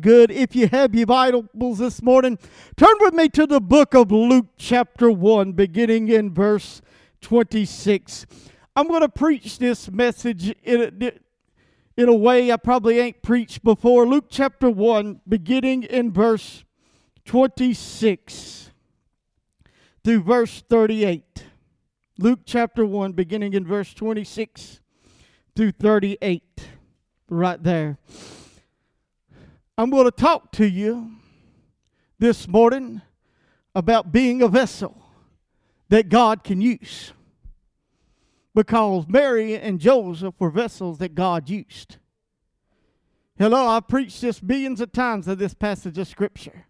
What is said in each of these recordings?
good. If you have your Bibles this morning, turn with me to the book of Luke, chapter 1, beginning in verse 26. I'm going to preach this message in a, in a way I probably ain't preached before. Luke chapter 1, beginning in verse 26 through verse 38. Luke chapter 1, beginning in verse 26 through 38. Right there. I'm going to talk to you this morning about being a vessel that God can use because Mary and Joseph were vessels that God used. Hello, I've preached this billions of times of this passage of Scripture.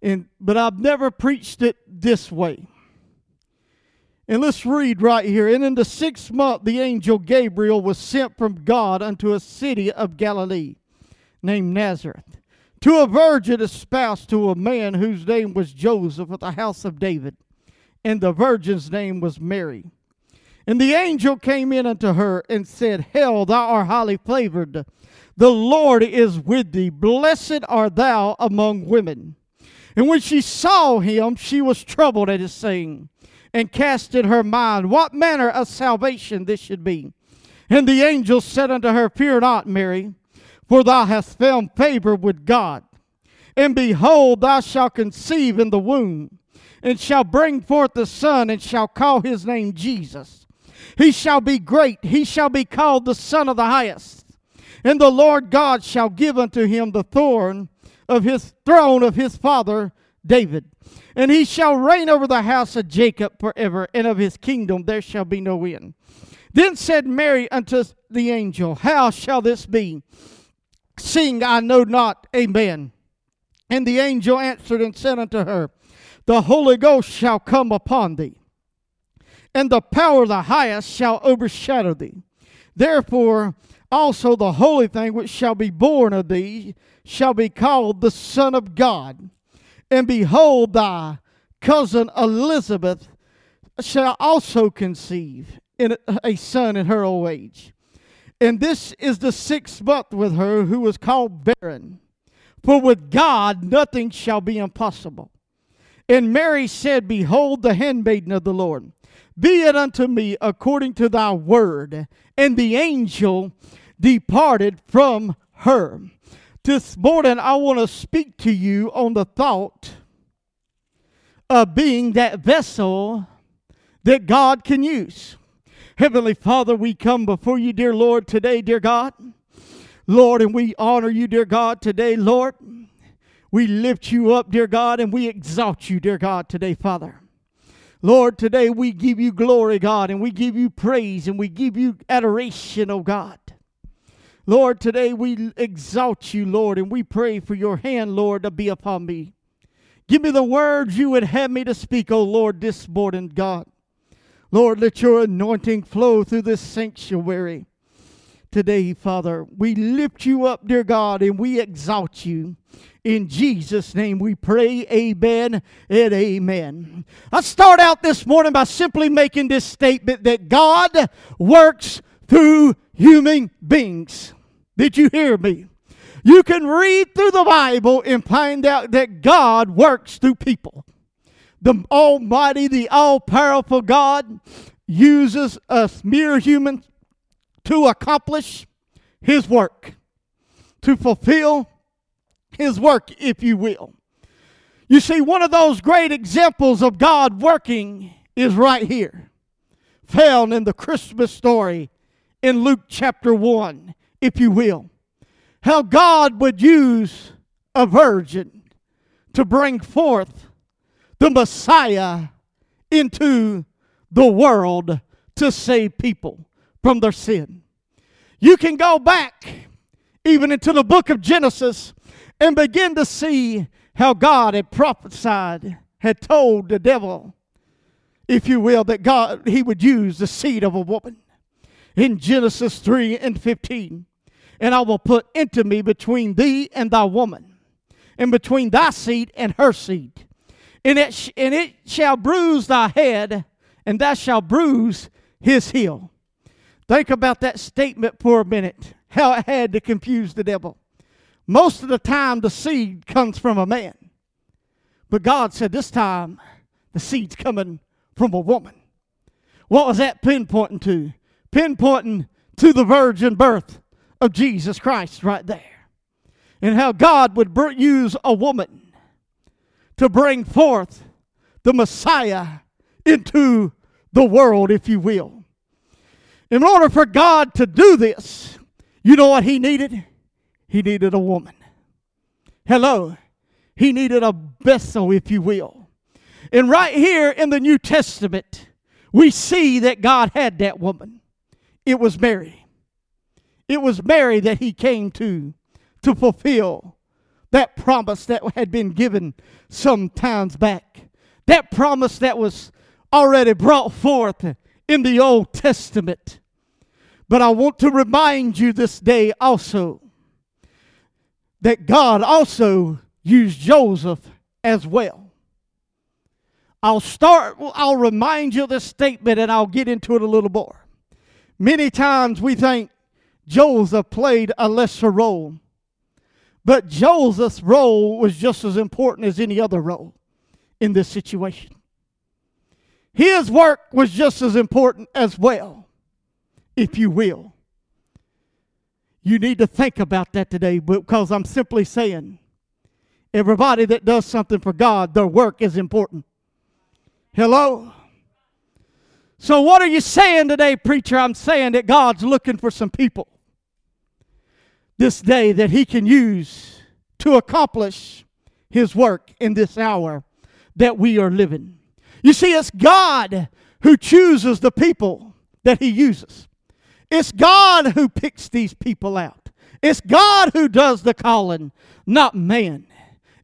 And, but I've never preached it this way. And let's read right here. And in the sixth month, the angel Gabriel was sent from God unto a city of Galilee named Nazareth to a virgin espoused to a man whose name was Joseph of the house of David and the virgin's name was Mary. And the angel came in unto her and said, Hail, thou art highly favored. The Lord is with thee. Blessed art thou among women. And when she saw him, she was troubled at his saying, and cast in her mind what manner of salvation this should be. And the angel said unto her, Fear not, Mary, for thou hast found favor with God. And behold, thou shalt conceive in the womb and shall bring forth a son, and shall call his name Jesus. He shall be great, he shall be called the Son of the Highest. And the Lord God shall give unto him the thorn of his throne of his father David. And he shall reign over the house of Jacob forever, and of his kingdom there shall be no end. Then said Mary unto the angel, How shall this be? Seeing I know not, Amen. And the angel answered and said unto her, the Holy Ghost shall come upon thee, and the power of the highest shall overshadow thee. Therefore, also the holy thing which shall be born of thee shall be called the Son of God. And behold, thy cousin Elizabeth shall also conceive in a son in her old age. And this is the sixth month with her who was called barren. For with God nothing shall be impossible. And Mary said, Behold, the handmaiden of the Lord. Be it unto me according to thy word. And the angel departed from her. This morning, I want to speak to you on the thought of being that vessel that God can use. Heavenly Father, we come before you, dear Lord, today, dear God. Lord, and we honor you, dear God, today, Lord. We lift you up, dear God, and we exalt you, dear God, today, Father. Lord, today we give you glory, God, and we give you praise and we give you adoration, oh God. Lord, today we exalt you, Lord, and we pray for your hand, Lord, to be upon me. Give me the words you would have me to speak, oh Lord, this morning, God. Lord, let your anointing flow through this sanctuary today, Father. We lift you up, dear God, and we exalt you. In Jesus' name we pray, amen and amen. I start out this morning by simply making this statement that God works through human beings. Did you hear me? You can read through the Bible and find out that God works through people. The Almighty, the all powerful God uses us mere humans to accomplish His work, to fulfill His work, if you will. You see, one of those great examples of God working is right here, found in the Christmas story in Luke chapter 1, if you will. How God would use a virgin to bring forth the Messiah into the world to save people from their sin. You can go back even into the book of Genesis and begin to see how God had prophesied, had told the devil, if you will, that God he would use the seed of a woman. In Genesis 3 and 15. And I will put enmity between thee and thy woman, and between thy seed and her seed. And it, sh- and it shall bruise thy head, and thou shalt bruise his heel. Think about that statement for a minute, how it had to confuse the devil. most of the time the seed comes from a man. But God said this time the seed's coming from a woman. What was that pinpointing to? Pinpointing to the virgin birth of Jesus Christ right there. And how God would use a woman to bring forth the Messiah into the world, if you will. In order for God to do this, you know what he needed? He needed a woman. Hello. He needed a vessel, if you will. And right here in the New Testament, we see that God had that woman. It was Mary. It was Mary that he came to to fulfill that promise that had been given some times back. That promise that was already brought forth in the Old Testament. But I want to remind you this day also that God also used Joseph as well. I'll start, I'll remind you this statement and I'll get into it a little more. Many times we think Joseph played a lesser role, but Joseph's role was just as important as any other role in this situation. His work was just as important as well, if you will. You need to think about that today because I'm simply saying everybody that does something for God, their work is important. Hello? So, what are you saying today, preacher? I'm saying that God's looking for some people this day that He can use to accomplish His work in this hour that we are living. You see, it's God who chooses the people that He uses. It's God who picks these people out. It's God who does the calling, not man.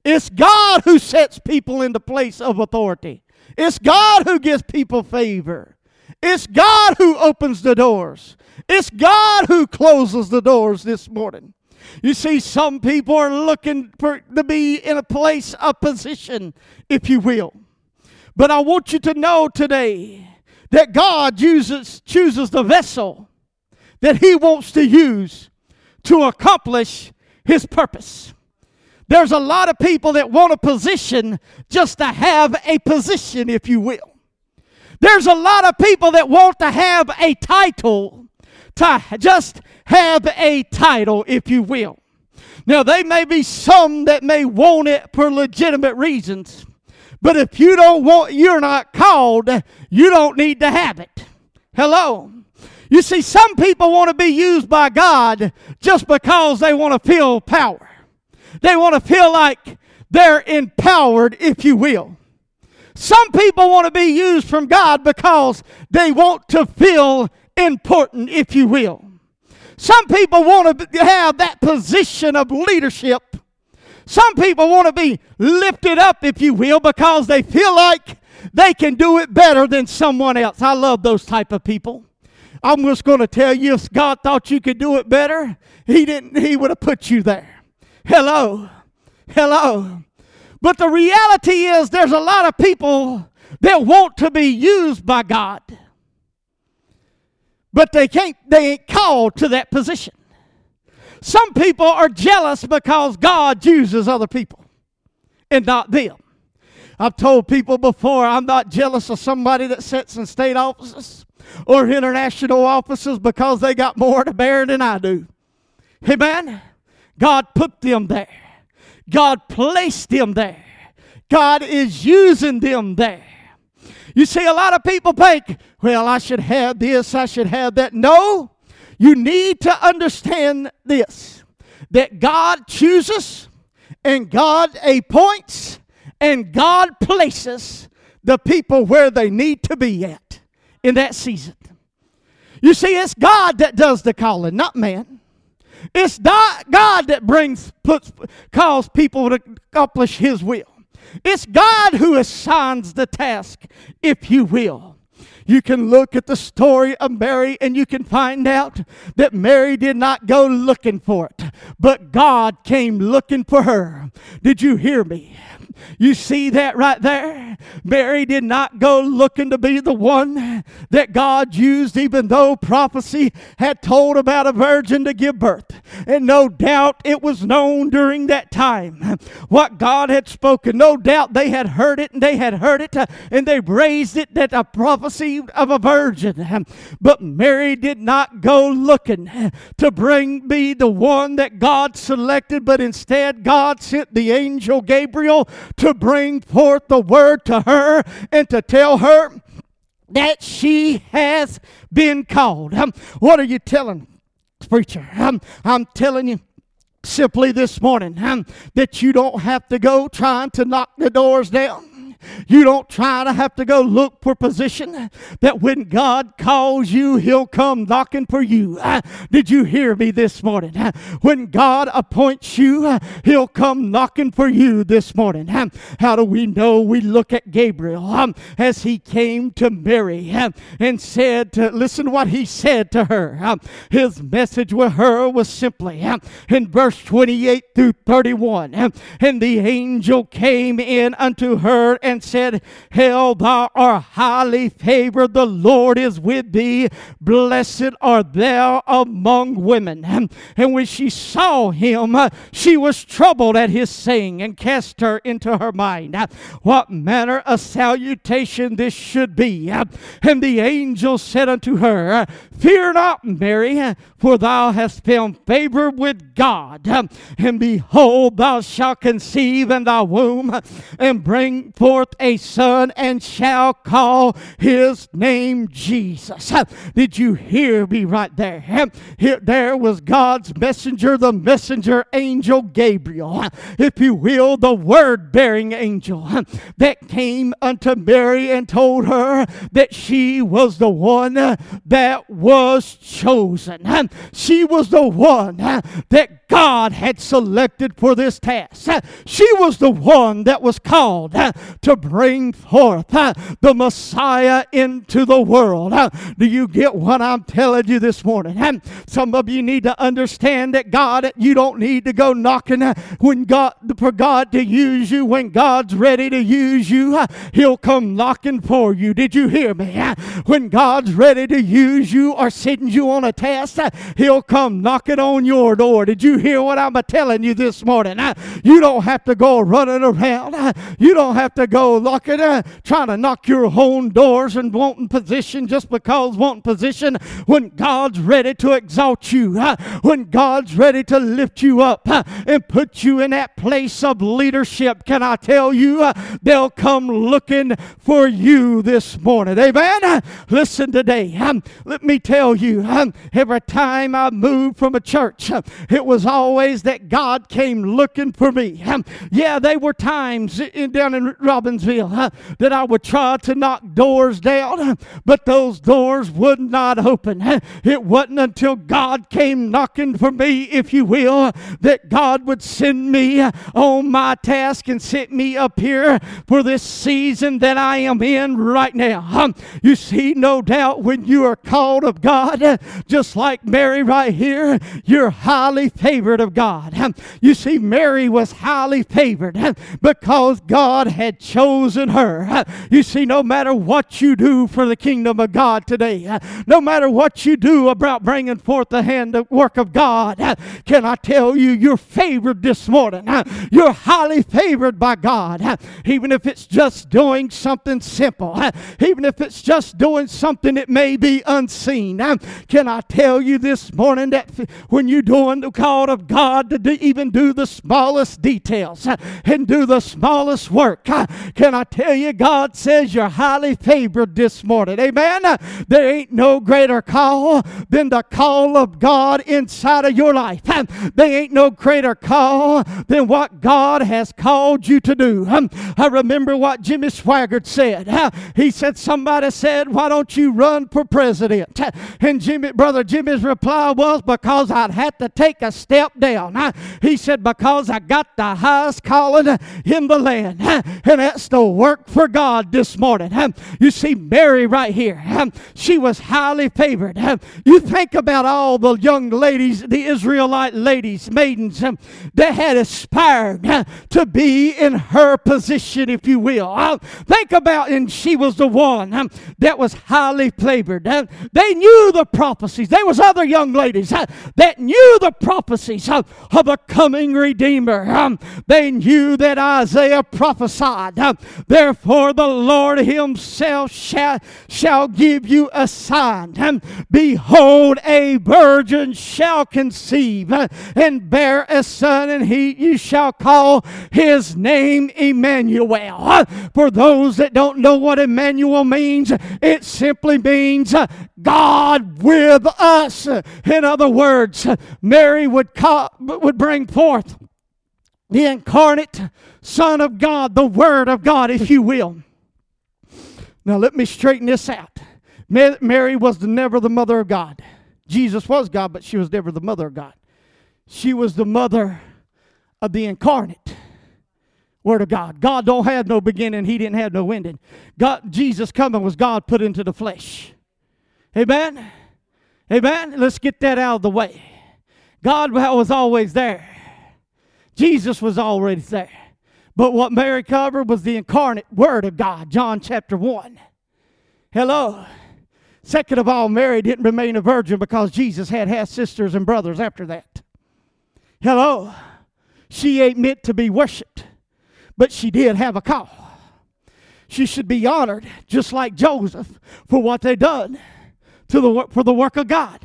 It's God who sets people into place of authority. It's God who gives people favor. It's God who opens the doors. It's God who closes the doors this morning. You see, some people are looking for to be in a place of position, if you will. But I want you to know today that God uses chooses the vessel that he wants to use to accomplish his purpose. There's a lot of people that want a position just to have a position, if you will. There's a lot of people that want to have a title to just have a title, if you will. Now, there may be some that may want it for legitimate reasons, but if you don't want, you're not called, you don't need to have it. Hello. You see, some people want to be used by God just because they want to feel power. They want to feel like they're empowered, if you will. Some people want to be used from God because they want to feel important, if you will. Some people want to have that position of leadership. Some people want to be lifted up, if you will, because they feel like they can do it better than someone else. I love those type of people. I'm just going to tell you if God thought you could do it better, he didn't he would have put you there. Hello. Hello. But the reality is there's a lot of people that want to be used by God. But they can't they ain't called to that position. Some people are jealous because God uses other people and not them. I've told people before I'm not jealous of somebody that sits in state offices or international offices because they got more to bear than I do. Amen. God put them there. God placed them there. God is using them there. You see, a lot of people think, well, I should have this, I should have that. No, you need to understand this that God chooses and God appoints and God places the people where they need to be at in that season. You see, it's God that does the calling, not man. It's God that brings puts calls people to accomplish his will. It's God who assigns the task, if you will. You can look at the story of Mary and you can find out that Mary did not go looking for it, but God came looking for her. Did you hear me? You see that right there? Mary did not go looking to be the one that God used, even though prophecy had told about a virgin to give birth. And no doubt it was known during that time what God had spoken. No doubt they had heard it and they had heard it uh, and they raised it that a prophecy of a virgin. But Mary did not go looking to bring me the one that God selected, but instead God sent the angel Gabriel to bring forth the word to her and to tell her that she has been called. Um, what are you telling, preacher? Um, I'm telling you simply this morning um, that you don't have to go trying to knock the doors down. You don't try to have to go look for position. That when God calls you, He'll come knocking for you. Uh, did you hear me this morning? Uh, when God appoints you, uh, He'll come knocking for you this morning. How do we know? We look at Gabriel um, as he came to Mary um, and said, to, Listen what he said to her. Um, his message with her was simply um, in verse 28 through 31. Um, and the angel came in unto her and and said, Hail, thou art highly favored, the Lord is with thee. Blessed art thou among women. And when she saw him, she was troubled at his saying and cast her into her mind what manner of salutation this should be. And the angel said unto her, Fear not, Mary, for thou hast found favor with God. And behold, thou shalt conceive in thy womb and bring forth forth a son and shall call his name Jesus. Did you hear me right there? Here, there was God's messenger, the messenger angel Gabriel, if you will, the word bearing angel that came unto Mary and told her that she was the one uh, that was chosen. She was the one uh, that God had selected for this task. She was the one that was called to bring forth the Messiah into the world. Do you get what I'm telling you this morning? Some of you need to understand that God, you don't need to go knocking when God for God to use you. When God's ready to use you, He'll come knocking for you. Did you hear me? When God's ready to use you or send you on a task, He'll come knocking on your door. Did you hear what I'm telling you this morning? You don't have to go running around. You don't have to go looking, uh, trying to knock your own doors and wanting position just because wanting position when God's ready to exalt you, uh, when God's ready to lift you up uh, and put you in that place of leadership. Can I tell you, uh, they'll come looking for you this morning. Amen. Uh, listen today. Um, let me tell you, um, every time I moved from a church, uh, it was always that God came looking for me. Yeah, there were times in, down in Robbinsville that I would try to knock doors down, but those doors would not open. It wasn't until God came knocking for me, if you will, that God would send me on my task and set me up here for this season that I am in right now. You see, no doubt when you are called of God, just like Mary right here, you're highly favored of God. You see, Mary was highly favored because God had chosen chosen her. You see, no matter what you do for the kingdom of God today, no matter what you do about bringing forth the hand of work of God, can I tell you, you're favored this morning. You're highly favored by God, even if it's just doing something simple, even if it's just doing something that may be unseen. Can I tell you this morning that when you're doing the call of God to do, even do the smallest details uh, and do the smallest work, uh, can I tell you, God says you're highly favored this morning. Amen. Uh, there ain't no greater call than the call of God inside of your life. Um, there ain't no greater call than what God has called you to do. Um, I remember what Jimmy Swaggart said. He said, Somebody said, Why don't you run for president? And Jimmy, brother Jimmy's reply was, Because I'd have to take a step stepped down. He said, Because I got the highest calling in the land, and that's to work for God this morning. You see, Mary right here, she was highly favored. You think about all the young ladies, the Israelite ladies, maidens, that had aspired to be in her position, if you will. Think about, and she was the one that was highly favored. They knew the prophecies. There was other young ladies that knew the prophecies of, of a coming Redeemer. Um, they knew that Isaiah prophesied. Um, Therefore, the Lord Himself shall, shall give you a sign. Um, Behold, a virgin shall conceive uh, and bear a son, and he you shall call his name Emmanuel. Uh, for those that don't know what Emmanuel means, it simply means uh, God with us. In other words, Mary would, call, would bring forth the incarnate Son of God, the Word of God, if you will. Now, let me straighten this out. Mary was never the mother of God. Jesus was God, but she was never the mother of God. She was the mother of the incarnate Word of God. God don't have no beginning, He didn't have no ending. God, Jesus coming was God put into the flesh. Amen. Amen. Let's get that out of the way. God was always there. Jesus was already there. But what Mary covered was the incarnate Word of God, John chapter 1. Hello. Second of all, Mary didn't remain a virgin because Jesus had half sisters and brothers after that. Hello. She ain't meant to be worshiped, but she did have a call. She should be honored, just like Joseph, for what they done to the, work for the work of God.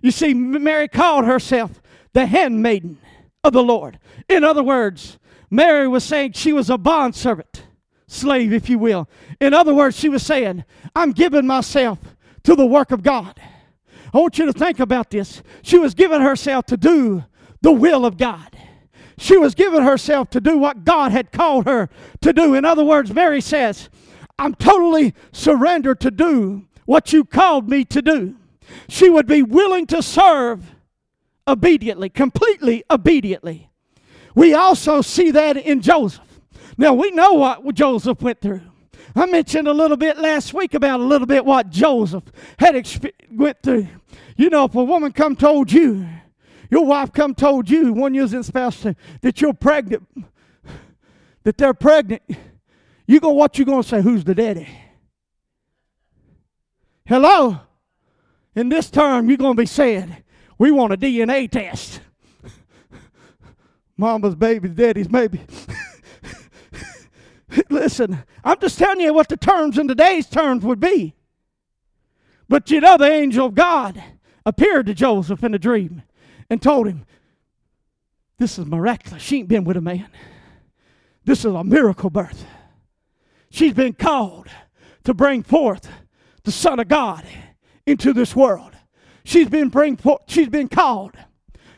You see, Mary called herself the handmaiden of the Lord. In other words, Mary was saying she was a bondservant, slave, if you will. In other words, she was saying, I'm giving myself to the work of God. I want you to think about this. She was giving herself to do the will of God. She was giving herself to do what God had called her to do. In other words, Mary says, I'm totally surrendered to do what you called me to do. She would be willing to serve obediently, completely obediently. We also see that in Joseph. Now, we know what Joseph went through. I mentioned a little bit last week about a little bit what Joseph had exp- went through. You know, if a woman come told you, your wife come told you, one you was in spouse, that you're pregnant, that they're pregnant, you go what you gonna say? Who's the daddy? Hello? In this term, you're going to be saying, we want a DNA test. Mama's baby, daddy's baby. Listen, I'm just telling you what the terms in today's terms would be. But you know, the angel of God appeared to Joseph in a dream and told him, This is miraculous. She ain't been with a man. This is a miracle birth. She's been called to bring forth the Son of God into this world. She's been bring she's been called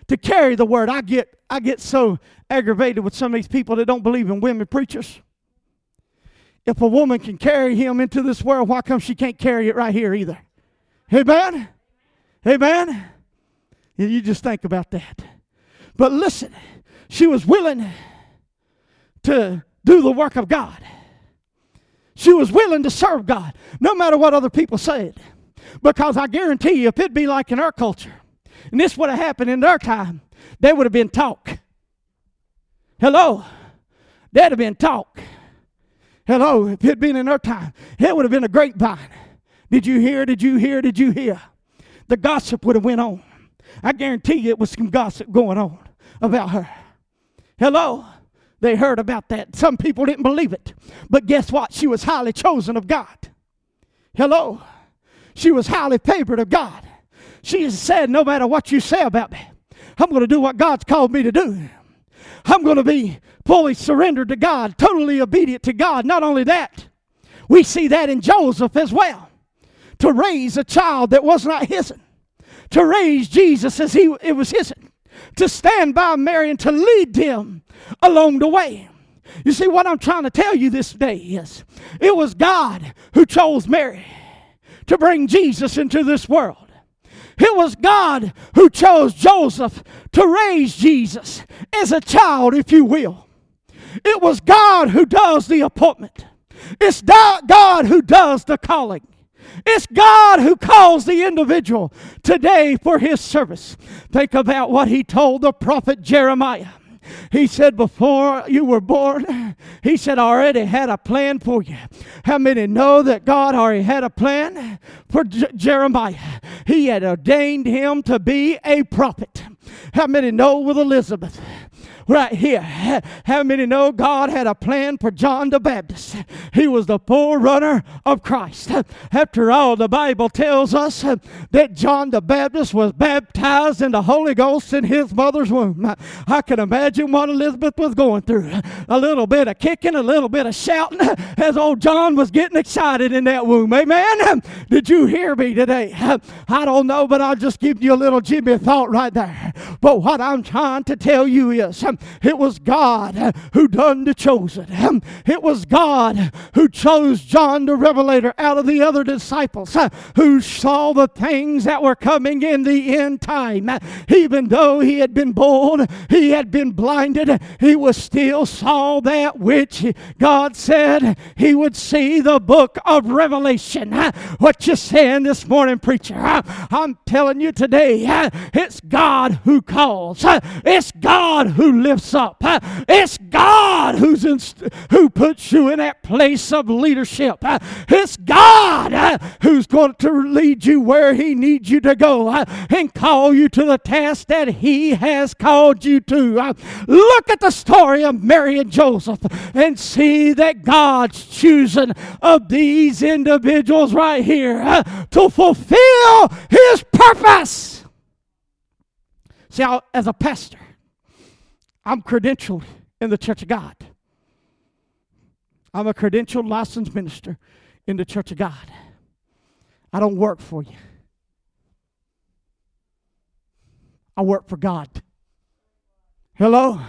to carry the word. I get I get so aggravated with some of these people that don't believe in women preachers. If a woman can carry him into this world, why come she can't carry it right here either? Amen? Amen? You just think about that. But listen, she was willing to do the work of God. She was willing to serve God, no matter what other people said. Because I guarantee you, if it'd be like in our culture, and this would have happened in their time, there would have been talk. Hello? There'd have been talk. Hello? If it'd been in our time, it would have been a grapevine. Did you hear? Did you hear? Did you hear? The gossip would have went on. I guarantee you it was some gossip going on about her. Hello? They heard about that. Some people didn't believe it. But guess what? She was highly chosen of God. Hello. She was highly favored of God. She said, No matter what you say about me, I'm going to do what God's called me to do. I'm going to be fully surrendered to God, totally obedient to God. Not only that, we see that in Joseph as well. To raise a child that was not his, to raise Jesus as he it was his, to stand by Mary and to lead them along the way. You see, what I'm trying to tell you this day is it was God who chose Mary to bring Jesus into this world. It was God who chose Joseph to raise Jesus as a child, if you will. It was God who does the appointment. It's God who does the calling. It's God who calls the individual today for his service. Think about what he told the prophet Jeremiah. He said, Before you were born, He said, I already had a plan for you. How many know that God already had a plan for J- Jeremiah? He had ordained him to be a prophet. How many know with Elizabeth? Right here. How many know God had a plan for John the Baptist? He was the forerunner of Christ. After all, the Bible tells us that John the Baptist was baptized in the Holy Ghost in his mother's womb. I can imagine what Elizabeth was going through. A little bit of kicking, a little bit of shouting as old John was getting excited in that womb. Amen. Did you hear me today? I don't know, but I'll just give you a little Jimmy thought right there. But what I'm trying to tell you is it was God who done the chosen. It was God who chose John the Revelator out of the other disciples uh, who saw the things that were coming in the end time. Even though he had been born, he had been blinded, he was still saw that which God said he would see the book of Revelation. What you saying this morning, preacher? I'm telling you today, it's God who calls. It's God who lifts up. It's God who's in, who puts you in that place of leadership. It's God who's going to lead you where He needs you to go and call you to the task that He has called you to. Look at the story of Mary and Joseph and see that God's choosing of these individuals right here to fulfill His purpose. See, as a pastor, I'm credentialed in the Church of God. I'm a credentialed licensed minister in the Church of God. I don't work for you. I work for God. Hello?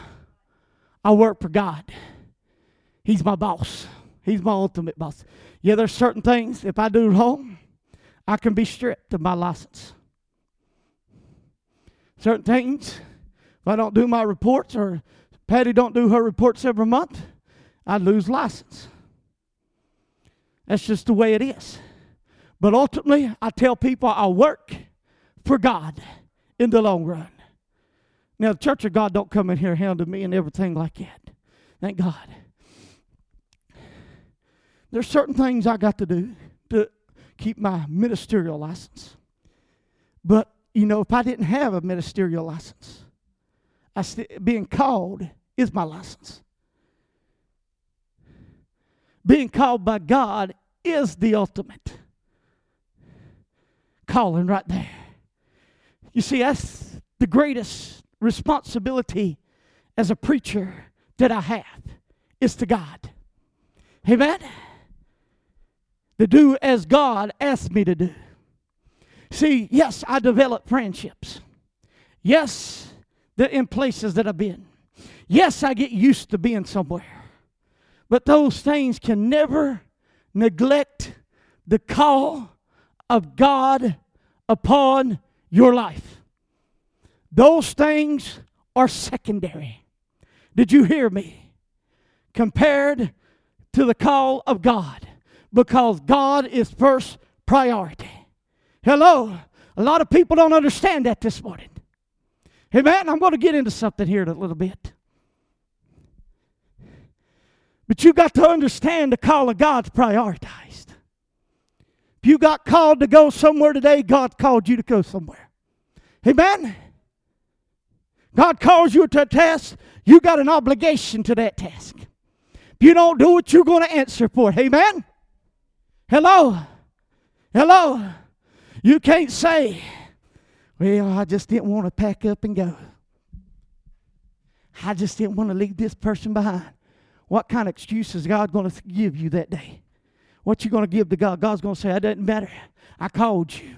I work for God. He's my boss. He's my ultimate boss. Yeah, there's certain things, if I do home, I can be stripped of my license. Certain things, if I don't do my reports or Patty don't do her reports every month, I lose license. That's just the way it is. But ultimately, I tell people I work for God in the long run. Now, the Church of God don't come in here hounding me and everything like that. Thank God. There's certain things I got to do to keep my ministerial license. But, you know, if I didn't have a ministerial license, I st- being called is my license. Being called by God is the ultimate calling right there. You see, that's the greatest responsibility as a preacher that I have is to God. Amen? To do as God asked me to do. See, yes, I develop friendships. Yes, that in places that I've been. Yes, I get used to being somewhere. But those things can never neglect the call of God upon your life. Those things are secondary. Did you hear me? Compared to the call of God, because God is first priority. Hello? A lot of people don't understand that this morning. Amen. I'm going to get into something here in a little bit. But you got to understand the call of God's prioritized. If you got called to go somewhere today, God called you to go somewhere. Amen. God calls you to a task, you got an obligation to that task. If you don't do it, you're going to answer for it. Amen. Hello. Hello. You can't say, well, I just didn't want to pack up and go. I just didn't want to leave this person behind. What kind of excuse is God going to give you that day? What you going to give to God? God's going to say, "It doesn't matter. I called you."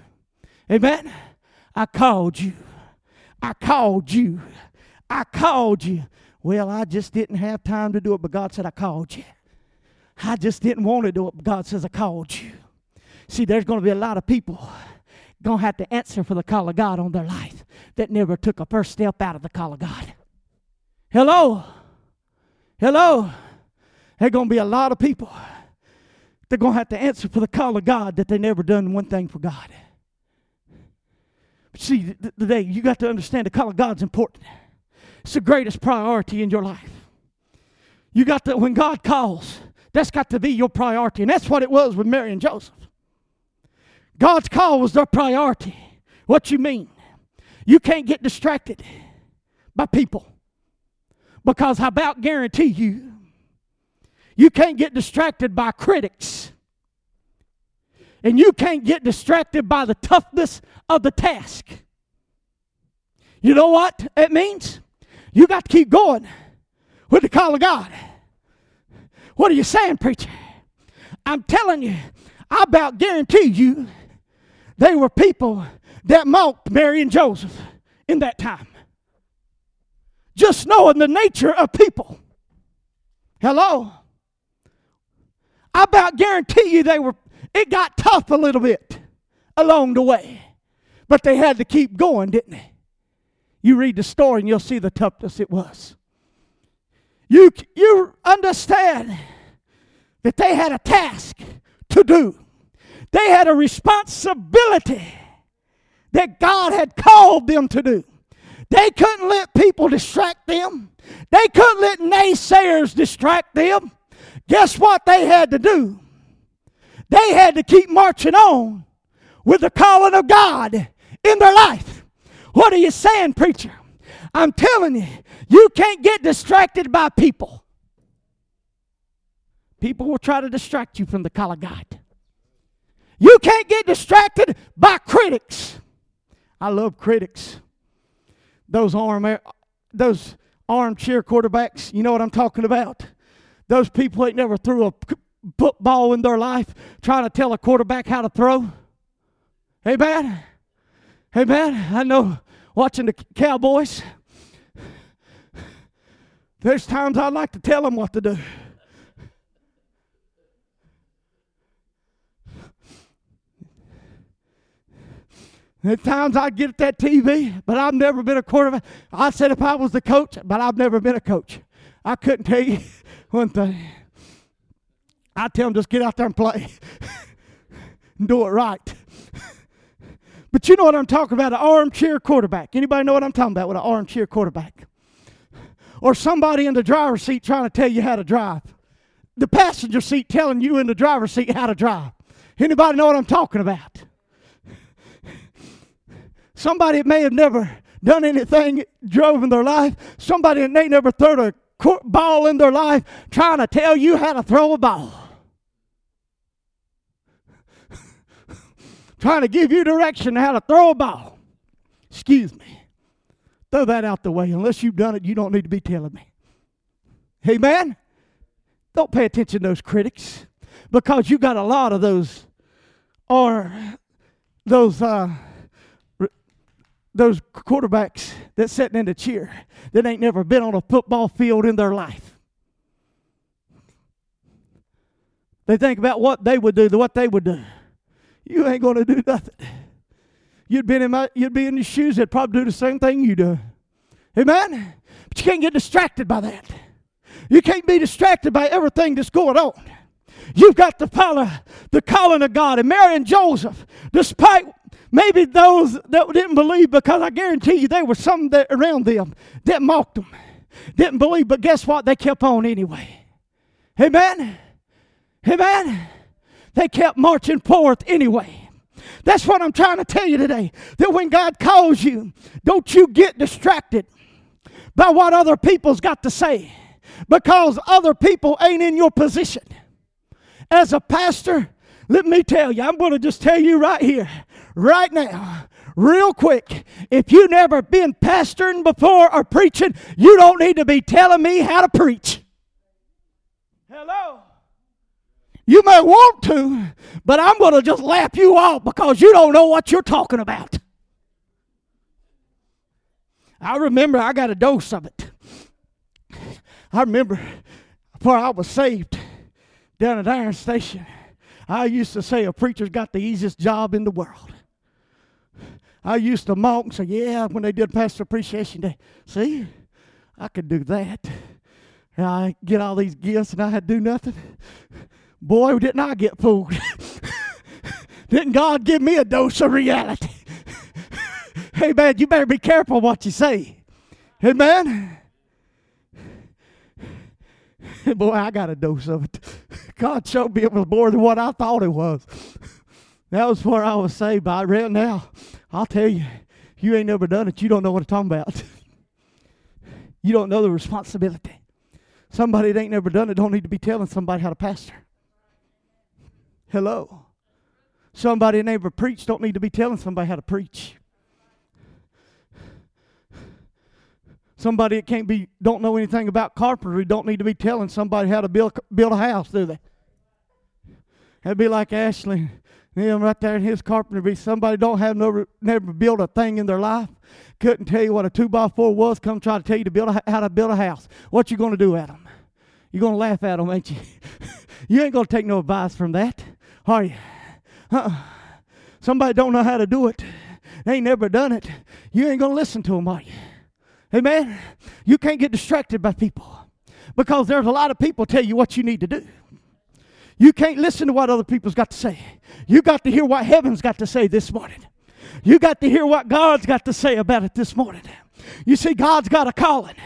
Amen. I called you. I called you. I called you. Well, I just didn't have time to do it, but God said I called you. I just didn't want to do it, but God says I called you. See, there's going to be a lot of people going to have to answer for the call of God on their life that never took a first step out of the call of God. Hello? Hello? There's going to be a lot of people. They're going to have to answer for the call of God that they never done one thing for God. But see, today you got to understand the call of God's important. It's the greatest priority in your life. You got to, when God calls, that's got to be your priority. And that's what it was with Mary and Joseph. God's call was their priority. What you mean? You can't get distracted by people. Because how about guarantee you, you can't get distracted by critics. And you can't get distracted by the toughness of the task. You know what it means? You got to keep going with the call of God. What are you saying, preacher? I'm telling you, I about guarantee you they were people that mocked Mary and Joseph in that time. Just knowing the nature of people. Hello? I about guarantee you they were, it got tough a little bit along the way. But they had to keep going, didn't they? You read the story and you'll see the toughness it was. You, you understand that they had a task to do, they had a responsibility that God had called them to do. They couldn't let people distract them. They couldn't let naysayers distract them. Guess what they had to do? They had to keep marching on with the calling of God in their life. What are you saying, preacher? I'm telling you, you can't get distracted by people. People will try to distract you from the call of God. You can't get distracted by critics. I love critics. Those arm those armchair quarterbacks, you know what I'm talking about? Those people ain't never threw a football in their life trying to tell a quarterback how to throw. Hey man. Hey man, I know watching the Cowboys. There's times I'd like to tell them what to do. At times I get at that TV, but I've never been a quarterback. I said if I was the coach, but I've never been a coach. I couldn't tell you one thing. I tell them just get out there and play and do it right. but you know what I'm talking about? An armchair quarterback. Anybody know what I'm talking about with an armchair quarterback? Or somebody in the driver's seat trying to tell you how to drive. The passenger seat telling you in the driver's seat how to drive. Anybody know what I'm talking about? Somebody may have never done anything, drove in their life. Somebody that may never thrown a court ball in their life trying to tell you how to throw a ball. trying to give you direction how to throw a ball. Excuse me. Throw that out the way. Unless you've done it, you don't need to be telling me. Amen? Don't pay attention to those critics because you got a lot of those or those uh, those quarterbacks that's sitting in the chair that ain't never been on a football field in their life. They think about what they would do, what they would do. You ain't going to do nothing. You'd been in my, you'd be in your shoes. They'd probably do the same thing you do. Amen. But you can't get distracted by that. You can't be distracted by everything that's going on. You've got to follow the calling of God. And Mary and Joseph, despite Maybe those that didn't believe, because I guarantee you there were some that around them that mocked them, didn't believe, but guess what? They kept on anyway. Amen? Amen? They kept marching forth anyway. That's what I'm trying to tell you today. That when God calls you, don't you get distracted by what other people's got to say because other people ain't in your position. As a pastor, let me tell you, I'm going to just tell you right here right now, real quick, if you've never been pastoring before or preaching, you don't need to be telling me how to preach. Hello. You may want to, but I'm going to just laugh you off because you don't know what you're talking about. I remember I got a dose of it. I remember before I was saved down at Iron Station, I used to say a preacher's got the easiest job in the world. I used to mock and say, yeah, when they did Pastor Appreciation Day. See, I could do that. And I get all these gifts and I had to do nothing. Boy, didn't I get fooled. didn't God give me a dose of reality? hey, man, you better be careful what you say. hey, Amen. Boy, I got a dose of it. God showed me it was more than what I thought it was. That was where I was saved by. Right now, I'll tell you, you ain't never done it. You don't know what I'm talking about. You don't know the responsibility. Somebody that ain't never done it don't need to be telling somebody how to pastor. Hello. Somebody that never preached don't need to be telling somebody how to preach. Somebody that can't be don't know anything about carpentry don't need to be telling somebody how to build build a house, do they? That'd be like Ashley, him right there in his carpentry. Somebody don't have never never built a thing in their life, couldn't tell you what a two by four was. Come try to tell you to build a, how to build a house. What you to do at them? You're going to laugh at them, ain't you? you ain't to take no advice from that, are you? Uh-uh. Somebody don't know how to do it. They ain't never done it. You ain't to listen to them, are you? Amen. You can't get distracted by people because there's a lot of people tell you what you need to do. You can't listen to what other people's got to say. You got to hear what heaven's got to say this morning. You got to hear what God's got to say about it this morning. You see, God's got a calling.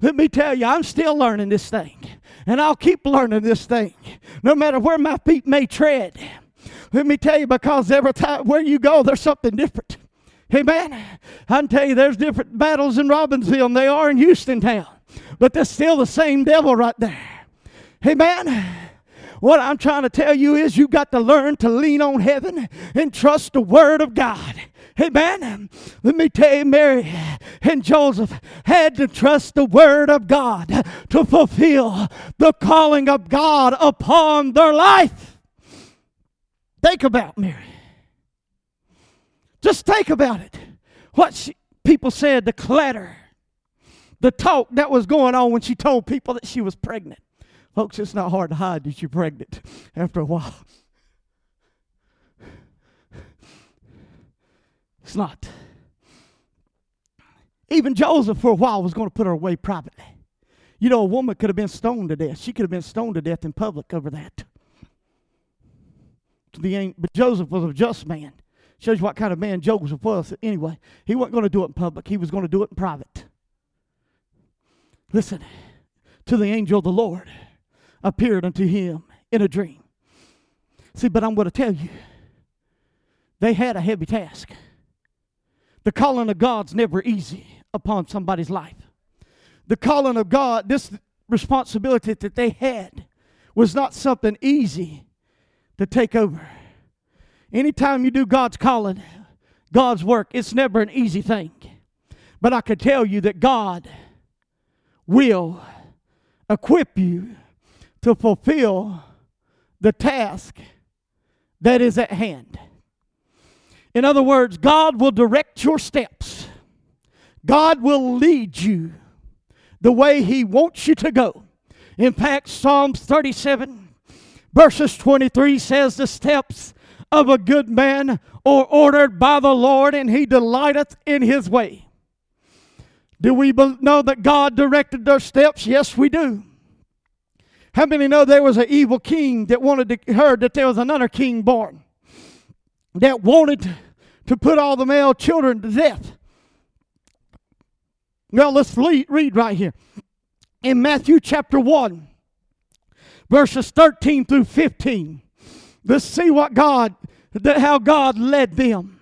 Let me tell you, I'm still learning this thing. And I'll keep learning this thing, no matter where my feet may tread. Let me tell you, because every time where you go, there's something different. Amen. I can tell you there's different battles in Robbinsville than they are in Hustontown, But there's still the same devil right there. Amen. What I'm trying to tell you is you've got to learn to lean on heaven and trust the word of God. Amen. Let me tell you, Mary and Joseph had to trust the word of God to fulfill the calling of God upon their life. Think about Mary. Just think about it. What she, people said, the clatter, the talk that was going on when she told people that she was pregnant. Folks, it's not hard to hide that you're pregnant after a while. It's not. Even Joseph, for a while, was going to put her away privately. You know, a woman could have been stoned to death. She could have been stoned to death in public over that. But Joseph was a just man. Shows you what kind of man Joseph was. Anyway, he wasn't going to do it in public, he was going to do it in private. Listen to the angel of the Lord appeared unto him in a dream. See, but I'm going to tell you, they had a heavy task. The calling of God's never easy upon somebody's life. The calling of God, this responsibility that they had, was not something easy to take over. Anytime you do God's calling, God's work, it's never an easy thing. But I can tell you that God will equip you to fulfill the task that is at hand. In other words, God will direct your steps. God will lead you the way He wants you to go. In fact, Psalms 37, verses 23 says, The steps of a good man are ordered by the Lord, and He delighteth in His way. Do we know that God directed their steps? Yes, we do. How many know there was an evil king that wanted to heard that there was another king born that wanted to put all the male children to death? Well, let's read right here. In Matthew chapter 1, verses 13 through 15. Let's see what God, how God led them.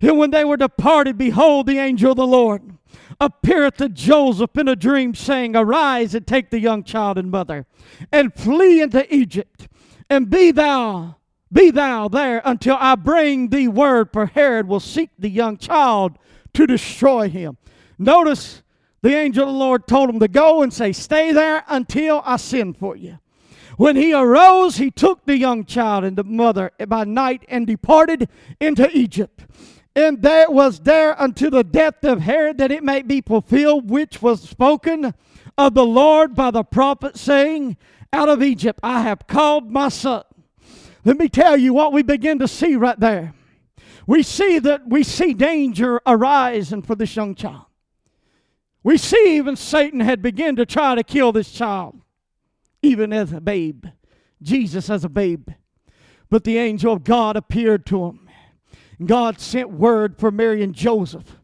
And when they were departed, behold, the angel of the Lord appeareth to Joseph in a dream, saying, Arise and take the young child and mother, and flee into Egypt, and be thou, be thou there until I bring thee word, for Herod will seek the young child to destroy him. Notice the angel of the Lord told him to go and say, Stay there until I send for you. When he arose, he took the young child and the mother by night and departed into Egypt and there was there unto the death of Herod that it may be fulfilled which was spoken of the Lord by the prophet, saying, Out of Egypt I have called my son. Let me tell you what we begin to see right there. we see that we see danger arising for this young child. We see even Satan had begun to try to kill this child, even as a babe, Jesus as a babe. But the angel of God appeared to him. God sent word for Mary and Joseph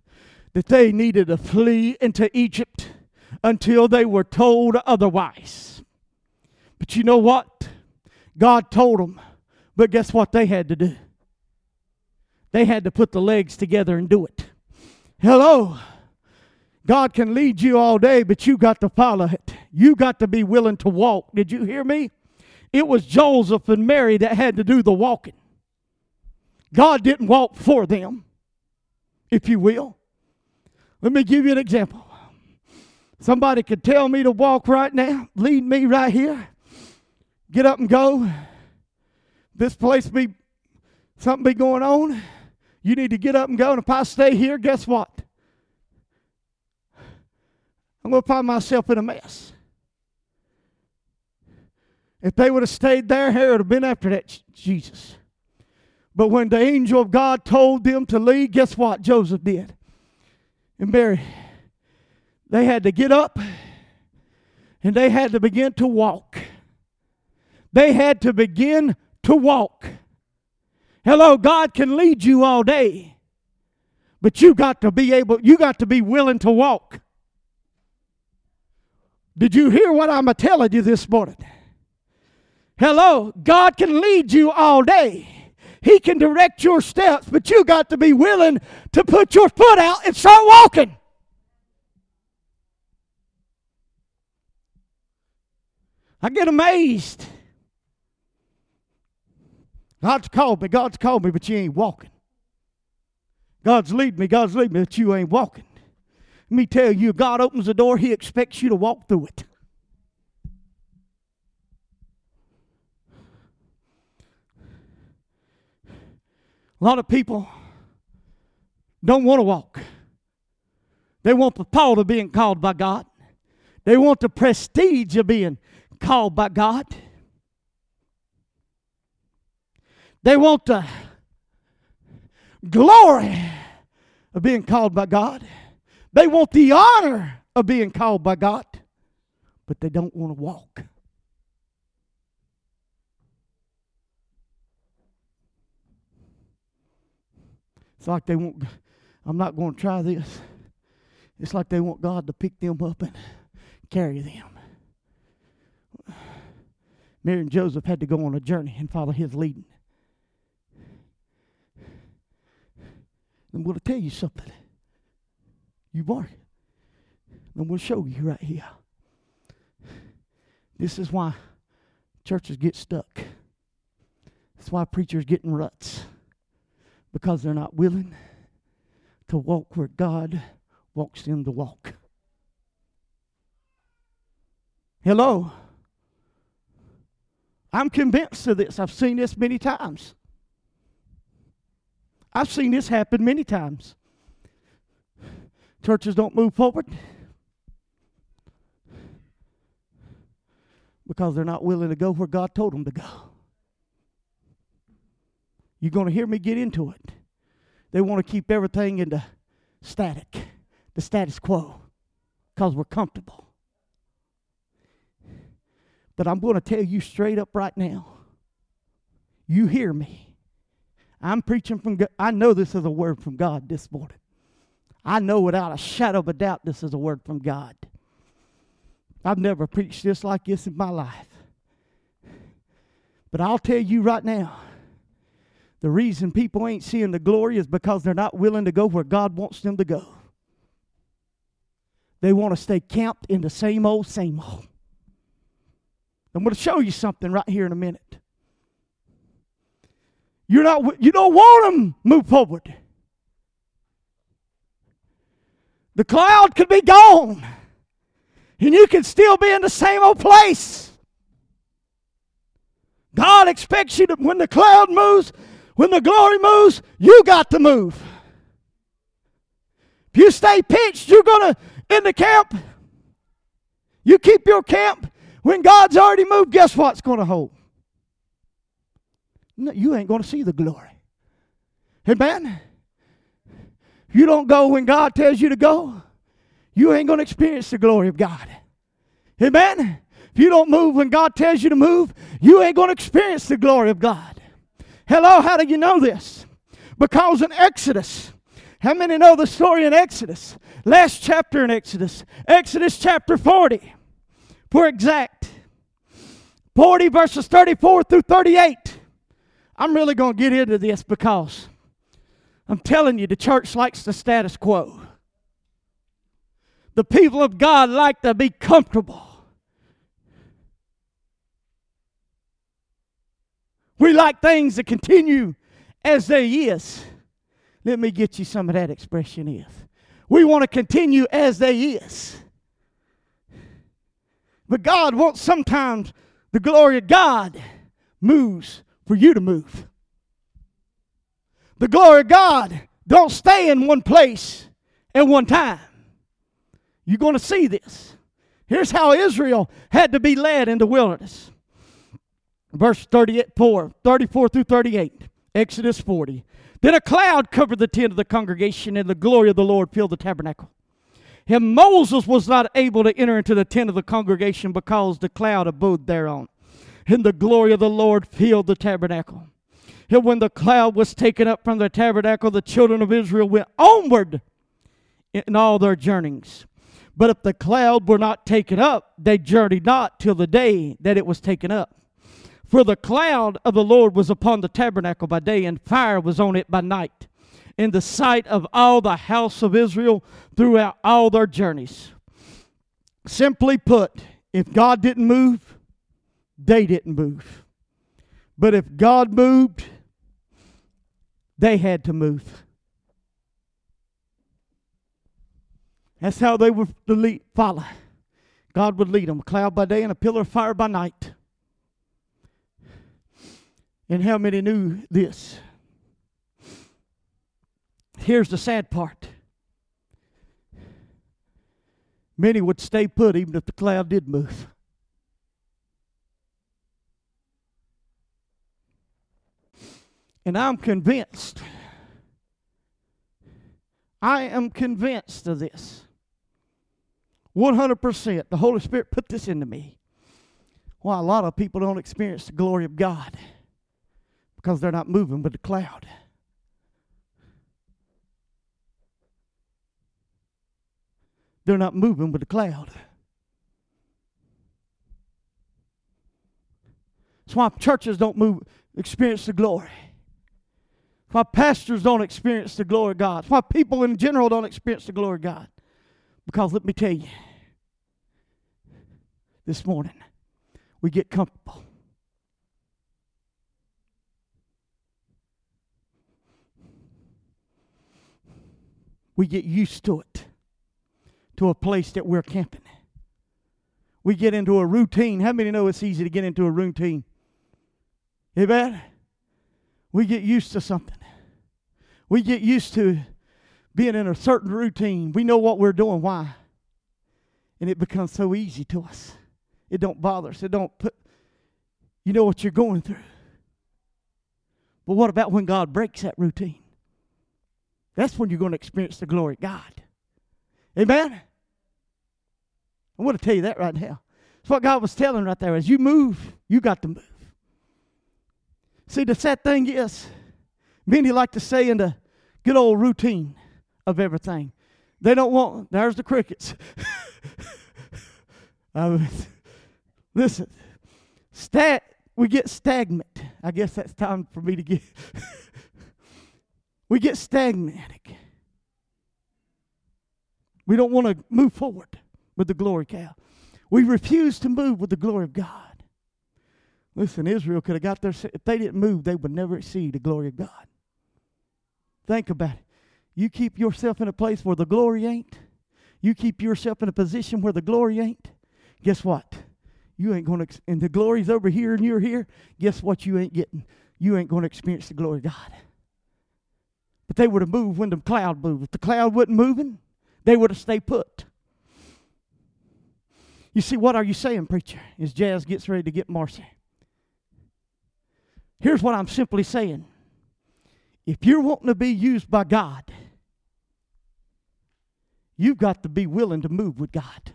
that they needed to flee into Egypt until they were told otherwise. But you know what? God told them, but guess what they had to do? They had to put the legs together and do it. Hello. God can lead you all day, but you got to follow it. You got to be willing to walk. Did you hear me? It was Joseph and Mary that had to do the walking. God didn't walk for them, if you will. Let me give you an example. Somebody could tell me to walk right now, lead me right here, get up and go. This place be something be going on. You need to get up and go. And if I stay here, guess what? I'm going to find myself in a mess. If they would have stayed there, Herod would have been after that Jesus. But when the angel of God told them to leave, guess what Joseph did? And Mary, they had to get up and they had to begin to walk. They had to begin to walk. Hello, God can lead you all day, but you got to be able, you got to be willing to walk. Did you hear what I'm telling you this morning? Hello, God can lead you all day. He can direct your steps, but you got to be willing to put your foot out and start walking. I get amazed. God's called me, God's called me, but you ain't walking. God's leading me, God's leading me, but you ain't walking. Let me tell you, God opens the door, He expects you to walk through it. A lot of people don't want to walk. They want the thought of being called by God. They want the prestige of being called by God. They want the glory of being called by God. They want the honor of being called by God, but they don't want to walk. It's like they want, I'm not going to try this. It's like they want God to pick them up and carry them. Mary and Joseph had to go on a journey and follow his leading. I'm going to tell you something. You mark it. I'm going to show you right here. This is why churches get stuck. That's why preachers get in ruts because they're not willing to walk where God walks them to walk. Hello. I'm convinced of this. I've seen this many times. I've seen this happen many times. Churches don't move forward because they're not willing to go where God told them to go. You're going to hear me get into it. They want to keep everything in the static, the status quo, because we're comfortable. But I'm going to tell you straight up right now. You hear me. I'm preaching from God. I know this is a word from God this morning. I know without a shadow of a doubt this is a word from God. I've never preached this like this in my life. But I'll tell you right now the reason people ain't seeing the glory is because they're not willing to go where God wants them to go. They want to stay camped in the same old, same old. I'm going to show you something right here in a minute. You're not, you don't want them move forward. The cloud could be gone, and you could still be in the same old place. God expects you to, when the cloud moves, when the glory moves, you got to move. If you stay pitched, you're going to, in the camp, you keep your camp. When God's already moved, guess what's going to hold? No, you ain't going to see the glory. Amen. If you don't go when God tells you to go, you ain't going to experience the glory of God. Amen. If you don't move when God tells you to move, you ain't going to experience the glory of God. Hello, how do you know this? Because in Exodus, how many know the story in Exodus? Last chapter in Exodus, Exodus chapter 40, for exact. 40 verses 34 through 38. I'm really going to get into this because I'm telling you, the church likes the status quo. The people of God like to be comfortable. We like things to continue as they is. Let me get you some of that expression if. We want to continue as they is. But God wants sometimes the glory of God moves for you to move. The glory of God don't stay in one place at one time. You're going to see this. Here's how Israel had to be led in the wilderness. Verse 34, 34 through 38, Exodus 40. Then a cloud covered the tent of the congregation, and the glory of the Lord filled the tabernacle. And Moses was not able to enter into the tent of the congregation because the cloud abode thereon. And the glory of the Lord filled the tabernacle. And when the cloud was taken up from the tabernacle, the children of Israel went onward in all their journeyings. But if the cloud were not taken up, they journeyed not till the day that it was taken up. For the cloud of the Lord was upon the tabernacle by day, and fire was on it by night, in the sight of all the house of Israel throughout all their journeys. Simply put, if God didn't move, they didn't move. But if God moved, they had to move. That's how they would lead, follow. God would lead them a cloud by day and a pillar of fire by night. And how many knew this? Here's the sad part many would stay put even if the cloud did move. And I'm convinced, I am convinced of this. 100%. The Holy Spirit put this into me. Why a lot of people don't experience the glory of God because they're not moving with the cloud. They're not moving with the cloud. That's why churches don't move, experience the glory. Why pastors don't experience the glory of God. Why people in general don't experience the glory of God. Because let me tell you, this morning, we get comfortable. We get used to it, to a place that we're camping. We get into a routine. How many know it's easy to get into a routine? Amen? We get used to something. We get used to being in a certain routine. We know what we're doing. Why? And it becomes so easy to us. It don't bother us. It don't put, you know what you're going through. But what about when God breaks that routine? That's when you're going to experience the glory of God. Amen? I want to tell you that right now. That's what God was telling right there. As you move, you got to move. See, the sad thing is, many like to stay in the good old routine of everything. They don't want, there's the crickets. listen, stat, we get stagnant. I guess that's time for me to get. we get stagnatic. We don't want to move forward with the glory cow. We refuse to move with the glory of God. Listen, Israel could have got there. If they didn't move, they would never see the glory of God. Think about it. You keep yourself in a place where the glory ain't. You keep yourself in a position where the glory ain't. Guess what? You ain't going to, and the glory's over here and you're here. Guess what? You ain't getting. You ain't going to experience the glory of God. But they would have moved when the cloud moved. If the cloud wasn't moving, they would have stayed put. You see, what are you saying, preacher? As Jazz gets ready to get Marcy. Here's what I'm simply saying. If you're wanting to be used by God, you've got to be willing to move with God.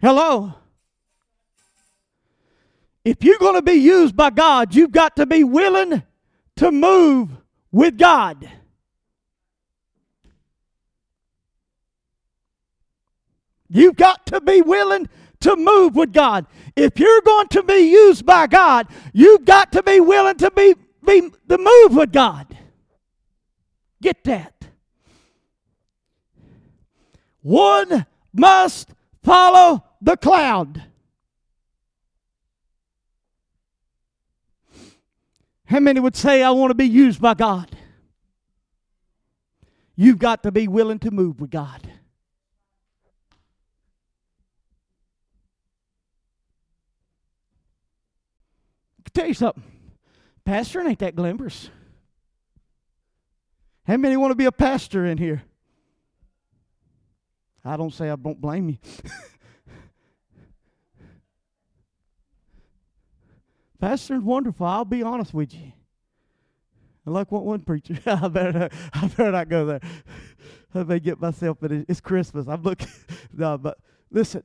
Hello? If you're going to be used by God, you've got to be willing to move with God. You've got to be willing to move with God. If you're going to be used by God, you've got to be willing to be, be to move with God. Get that. One must follow the cloud. How many would say, I want to be used by God? You've got to be willing to move with God. I tell you something. Pastor ain't that glamorous. How many want to be a pastor in here? I don't say I don't blame you. Pastor's wonderful. I'll be honest with you. I like what one preacher. I better not, I better not go there. I may get myself, but it's Christmas. I'm looking. no, but listen,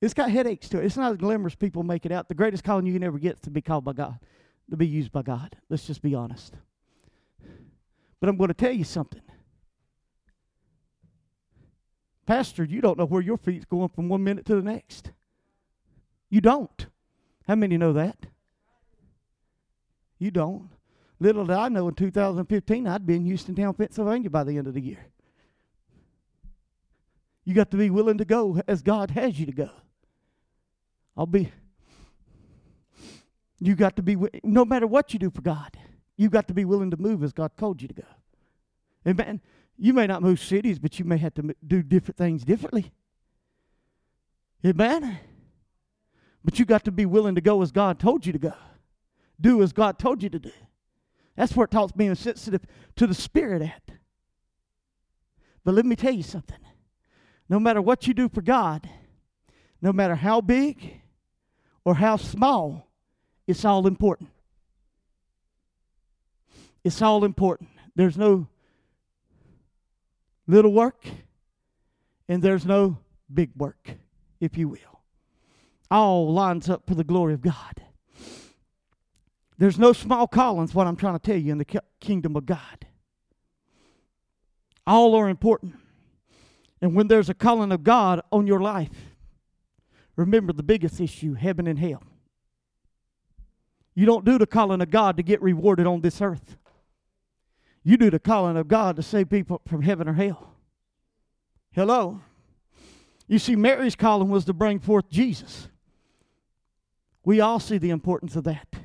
it's got headaches to it. It's not as glamorous people make it out. The greatest calling you can ever get is to be called by God, to be used by God. Let's just be honest. But I'm going to tell you something. Pastor, you don't know where your feet's going from one minute to the next. You don't. How many know that? You don't. Little did I know in 2015 I'd be in Hustontown, Pennsylvania by the end of the year. You got to be willing to go as God has you to go. I'll be. You got to be, no matter what you do for God, you got to be willing to move as God told you to go. Amen. You may not move cities, but you may have to do different things differently. Amen. But you got to be willing to go as God told you to go do as God told you to do. That's where it talks being sensitive to the Spirit at. But let me tell you something. No matter what you do for God, no matter how big or how small, it's all important. It's all important. There's no little work and there's no big work, if you will. All lines up for the glory of God. There's no small callings, what I'm trying to tell you, in the kingdom of God. All are important. And when there's a calling of God on your life, remember the biggest issue heaven and hell. You don't do the calling of God to get rewarded on this earth. You do the calling of God to save people from heaven or hell. Hello? You see, Mary's calling was to bring forth Jesus. We all see the importance of that.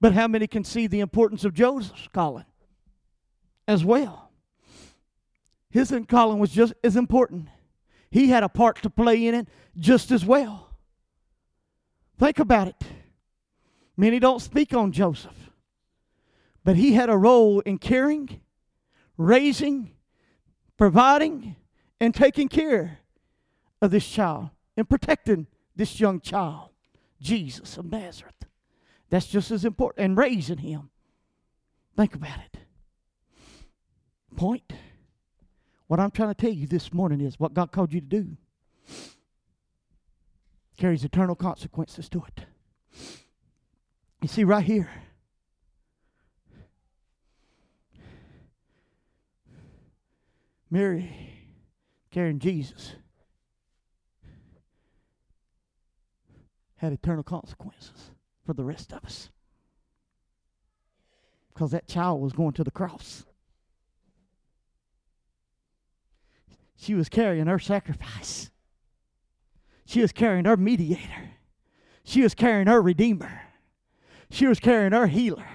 But how many can see the importance of Joseph's calling as well? His calling was just as important. He had a part to play in it just as well. Think about it. Many don't speak on Joseph, but he had a role in caring, raising, providing, and taking care of this child and protecting this young child, Jesus of Nazareth. That's just as important. And raising him. Think about it. Point. What I'm trying to tell you this morning is what God called you to do carries eternal consequences to it. You see, right here, Mary carrying Jesus had eternal consequences for the rest of us. Because that child was going to the cross. She was carrying her sacrifice. She was carrying her mediator. She was carrying her redeemer. She was carrying her healer.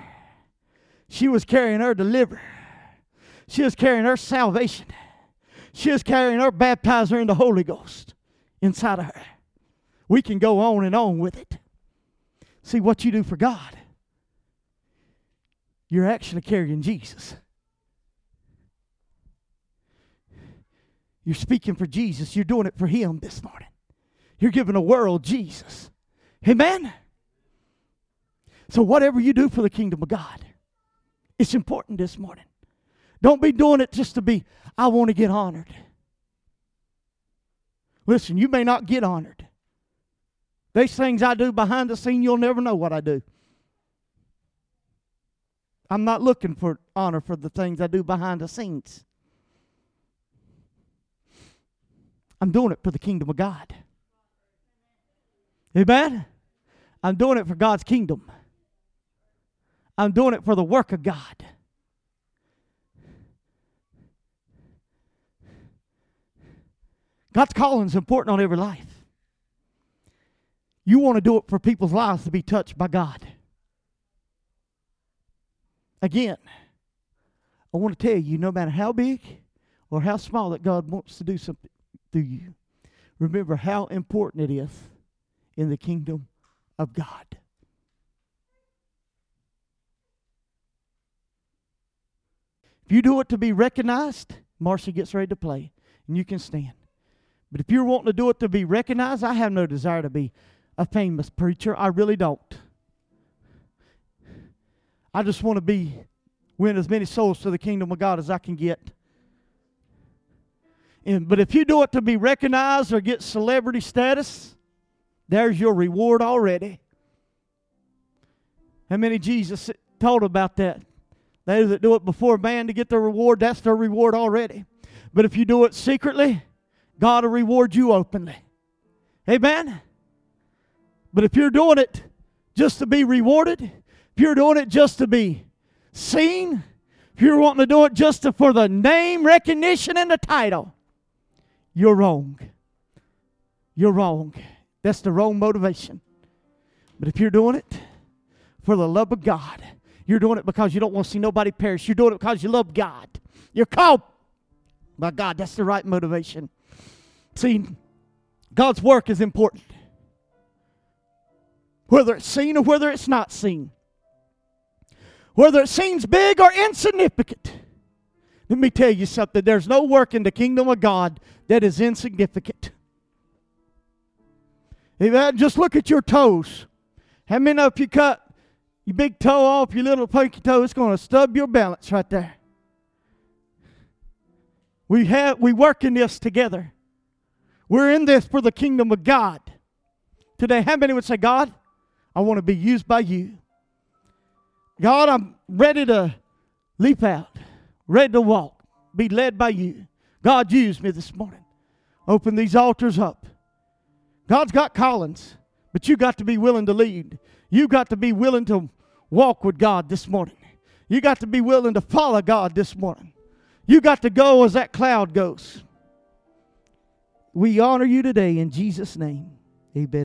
She was carrying her deliverer. She was carrying her salvation. She was carrying her baptizer in the Holy Ghost inside of her. We can go on and on with it. See, what you do for God, you're actually carrying Jesus. You're speaking for Jesus. You're doing it for Him this morning. You're giving the world Jesus. Amen. So, whatever you do for the kingdom of God, it's important this morning. Don't be doing it just to be, I want to get honored. Listen, you may not get honored. These things I do behind the scene, you'll never know what I do. I'm not looking for honor for the things I do behind the scenes. I'm doing it for the kingdom of God. Amen? I'm doing it for God's kingdom. I'm doing it for the work of God. God's calling is important on every life. You want to do it for people's lives to be touched by God. Again, I want to tell you no matter how big or how small that God wants to do something through you, remember how important it is in the kingdom of God. If you do it to be recognized, Marcia gets ready to play, and you can stand. But if you're wanting to do it to be recognized, I have no desire to be a famous preacher. I really don't. I just want to be win as many souls to the kingdom of God as I can get. And, but if you do it to be recognized or get celebrity status, there's your reward already. How many Jesus told about that? Those that do it before man to get their reward, that's their reward already. But if you do it secretly, God will reward you openly. Amen? But if you're doing it just to be rewarded, if you're doing it just to be seen, if you're wanting to do it just to, for the name recognition and the title, you're wrong. You're wrong. That's the wrong motivation. But if you're doing it for the love of God, you're doing it because you don't want to see nobody perish. You're doing it because you love God. You're called by God. That's the right motivation. See, God's work is important. Whether it's seen or whether it's not seen. Whether it seems big or insignificant. Let me tell you something. There's no work in the kingdom of God that is insignificant. Amen. Just look at your toes. How many if you cut your big toe off, your little pinky toe, it's going to stub your balance right there. We have we work in this together. We're in this for the kingdom of God. Today, how many would say, God, I want to be used by you? God, I'm ready to leap out, ready to walk, be led by you. God, use me this morning. Open these altars up. God's got callings, but you got to be willing to lead. You got to be willing to walk with God this morning. You got to be willing to follow God this morning. You got to go as that cloud goes. We honor you today in Jesus' name. Amen.